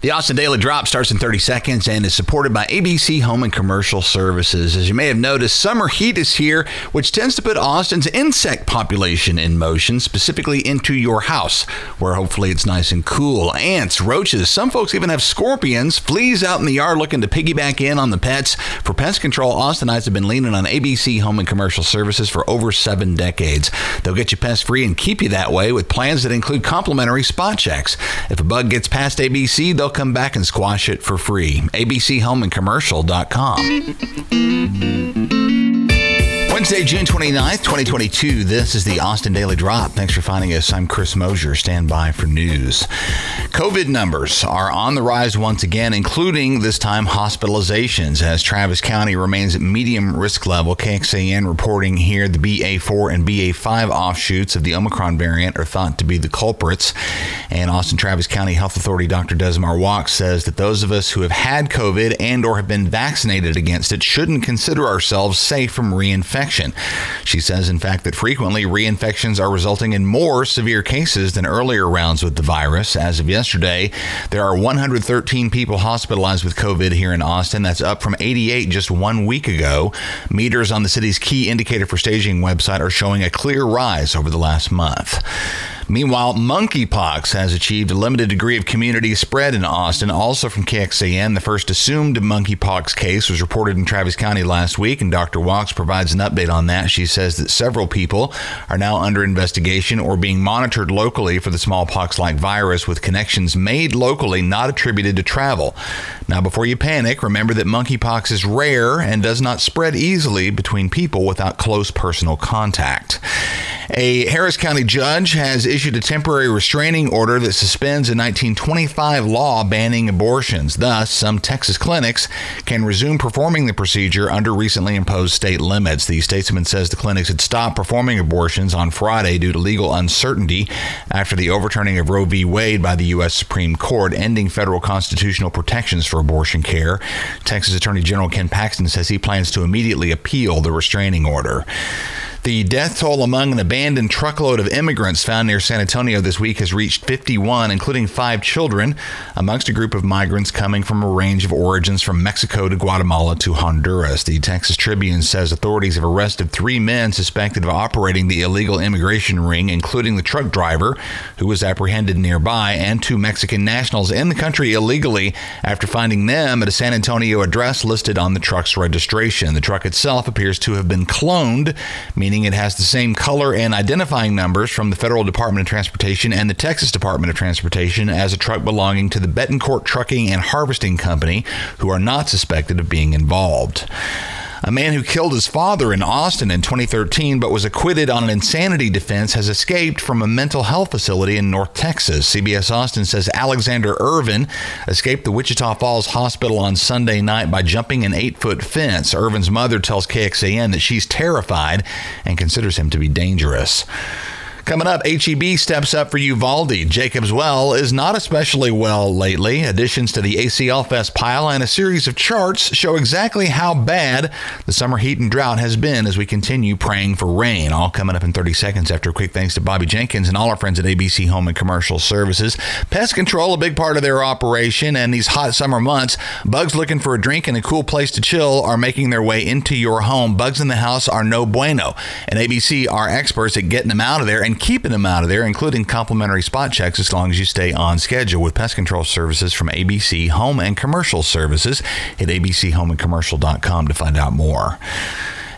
The Austin Daily Drop starts in 30 seconds and is supported by ABC Home and Commercial Services. As you may have noticed, summer heat is here, which tends to put Austin's insect population in motion, specifically into your house, where hopefully it's nice and cool. Ants, roaches, some folks even have scorpions, fleas out in the yard looking to piggyback in on the pets. For pest control, Austinites have been leaning on ABC Home and Commercial Services for over seven decades. They'll get you pest free and keep you that way with plans that include complimentary spot checks. If a bug gets past ABC, they'll they'll come back and squash it for free. ABCHomeandCommercial.com. Wednesday, June 29th, 2022. This is the Austin Daily Drop. Thanks for finding us. I'm Chris Mosier. Stand by for news. COVID numbers are on the rise once again, including this time hospitalizations as Travis County remains at medium risk level. KXAN reporting here the BA4 and BA5 offshoots of the Omicron variant are thought to be the culprits. And Austin Travis County Health Authority Dr. Desmar Walkes says that those of us who have had COVID and or have been vaccinated against it shouldn't consider ourselves safe from reinfection infection. She says, in fact, that frequently reinfections are resulting in more severe cases than earlier rounds with the virus. As of yesterday, there are 113 people hospitalized with COVID here in Austin. That's up from 88 just one week ago. Meters on the city's key indicator for staging website are showing a clear rise over the last month. Meanwhile, monkeypox has achieved a limited degree of community spread in Austin. Also from KXAN, the first assumed monkeypox case was reported in Travis County last week, and Dr. Walkes provides an update on that. She says that several people are now under investigation or being monitored locally for the smallpox like virus with connections made locally not attributed to travel. Now, before you panic, remember that monkeypox is rare and does not spread easily between people without close personal contact. A Harris County judge has issued a temporary restraining order that suspends a 1925 law banning abortions. Thus, some Texas clinics can resume performing the procedure under recently imposed state limits. The statesman says the clinics had stopped performing abortions on Friday due to legal uncertainty after the overturning of Roe v. Wade by the U.S. Supreme Court, ending federal constitutional protections for abortion care. Texas Attorney General Ken Paxton says he plans to immediately appeal the restraining order. The death toll among an abandoned truckload of immigrants found near San Antonio this week has reached 51, including five children, amongst a group of migrants coming from a range of origins from Mexico to Guatemala to Honduras. The Texas Tribune says authorities have arrested three men suspected of operating the illegal immigration ring, including the truck driver, who was apprehended nearby, and two Mexican nationals in the country illegally after finding them at a San Antonio address listed on the truck's registration. The truck itself appears to have been cloned, meaning meaning it has the same color and identifying numbers from the Federal Department of Transportation and the Texas Department of Transportation as a truck belonging to the Betancourt Trucking and Harvesting Company, who are not suspected of being involved. A man who killed his father in Austin in 2013 but was acquitted on an insanity defense has escaped from a mental health facility in North Texas. CBS Austin says Alexander Irvin escaped the Wichita Falls Hospital on Sunday night by jumping an eight foot fence. Irvin's mother tells KXAN that she's terrified and considers him to be dangerous. Coming up, HEB steps up for Uvalde. Jacobs Well is not especially well lately. Additions to the ACL Fest pile and a series of charts show exactly how bad the summer heat and drought has been as we continue praying for rain. All coming up in 30 seconds after a quick thanks to Bobby Jenkins and all our friends at ABC Home and Commercial Services. Pest control, a big part of their operation, and these hot summer months, bugs looking for a drink and a cool place to chill are making their way into your home. Bugs in the house are no bueno, and ABC are experts at getting them out of there and keeping them out of there, including complimentary spot checks as long as you stay on schedule with pest control services from ABC Home and Commercial Services. Hit abchomeandcommercial.com to find out more.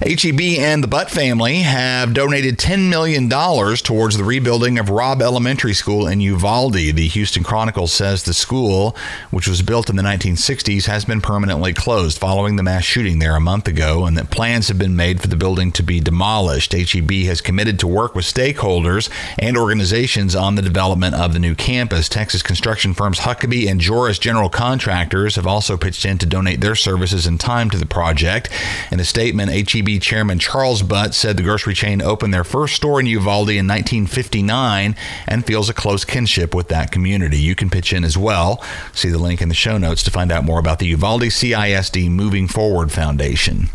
HEB and the Butt family have donated $10 million towards the rebuilding of Robb Elementary School in Uvalde. The Houston Chronicle says the school, which was built in the 1960s, has been permanently closed following the mass shooting there a month ago, and that plans have been made for the building to be demolished. HEB has committed to work with stakeholders and organizations on the development of the new campus. Texas construction firms Huckabee and Joeris General Contractors have also pitched in to donate their services and time to the project. In a statement, HEB chairman Charles Butt said the grocery chain opened their first store in Uvalde in 1959 and feels a close kinship with that community. You can pitch in as well. See the link in the show notes to find out more about the Uvalde CISD Moving Forward Foundation.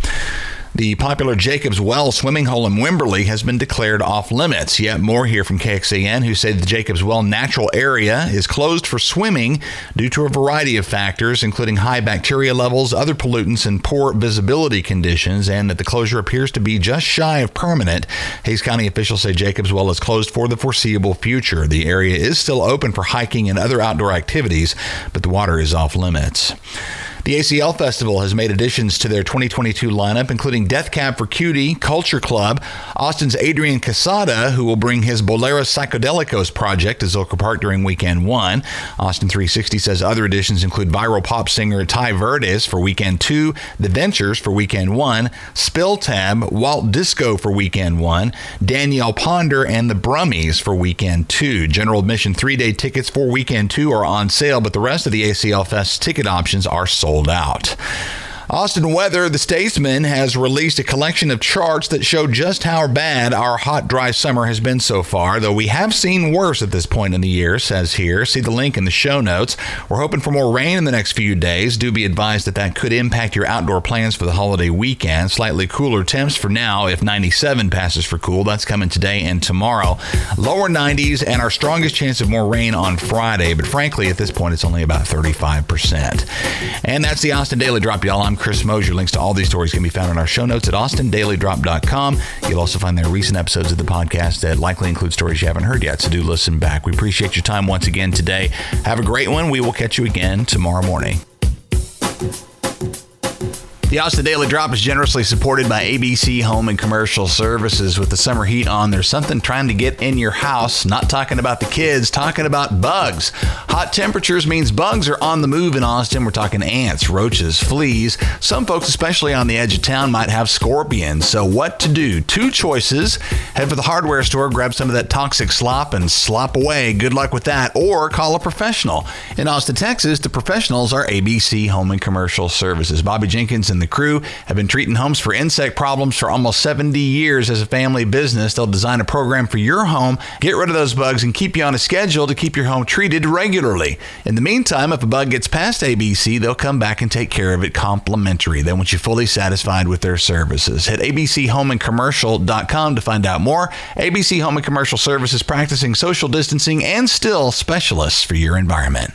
The popular Jacobs Well swimming hole in Wimberley has been declared off limits. Yet more here from KXAN who say the Jacobs Well natural area is closed for swimming due to a variety of factors, including high bacteria levels, other pollutants, and poor visibility conditions, and that the closure appears to be just shy of permanent. Hays County officials say Jacobs Well is closed for the foreseeable future. The area is still open for hiking and other outdoor activities, but the water is off limits. The ACL Festival has made additions to their 2022 lineup, including Death Cab for Cutie, Culture Club, Austin's Adrian Quesada, who will bring his Boleros Psicodélicos project to Zilker Park during weekend one. Austin 360 says other additions include viral pop singer Ty Verdes for weekend two, The Ventures for weekend one, Spill Tab, Walt Disco for weekend one, Danielle Ponder, and the Brummies for weekend two. General admission three day tickets for weekend two are on sale, but the rest of the ACL Fest ticket options are sold sold out. Austin Weather, the Statesman, has released a collection of charts that show just how bad our hot, dry summer has been so far, though we have seen worse at this point in the year, says here. See the link in the show notes. We're hoping for more rain in the next few days. Do be advised that that could impact your outdoor plans for the holiday weekend. Slightly cooler temps for now if 97 passes for cool. That's coming today and tomorrow. Lower 90s and our strongest chance of more rain on Friday, but frankly, at this point, it's only about 35%. And that's the Austin Daily Drop, y'all. I'm Chris Mosier. Links to all these stories can be found in our show notes at austindailydrop.com. You'll also find there recent episodes of the podcast that likely include stories you haven't heard yet, so do listen back. We appreciate your time once again today. Have a great one. We will catch you again tomorrow morning. The Austin Daily Drop is generously supported by ABC Home and Commercial Services. With the summer heat on, there's something trying to get in your house. Not talking about the kids, talking about bugs. Hot temperatures means bugs are on the move in Austin. We're talking ants, roaches, fleas. Some folks, especially on the edge of town, might have scorpions. So, what to do? Two choices. Head for the hardware store, grab some of that toxic slop, and slop away. Good luck with that. Or call a professional. In Austin, Texas, the professionals are ABC Home and Commercial Services. Bobby Jenkins and the crew have been treating homes for insect problems for almost 70 years as a family business. They'll design a program for your home, get rid of those bugs, and keep you on a schedule to keep your home treated regularly. In the meantime, if a bug gets past ABC, they'll come back and take care of it complimentary. They want you fully satisfied with their services. Hit abchomeandcommercial.com to find out more. ABC Home and Commercial Services practicing social distancing and still specialists for your environment.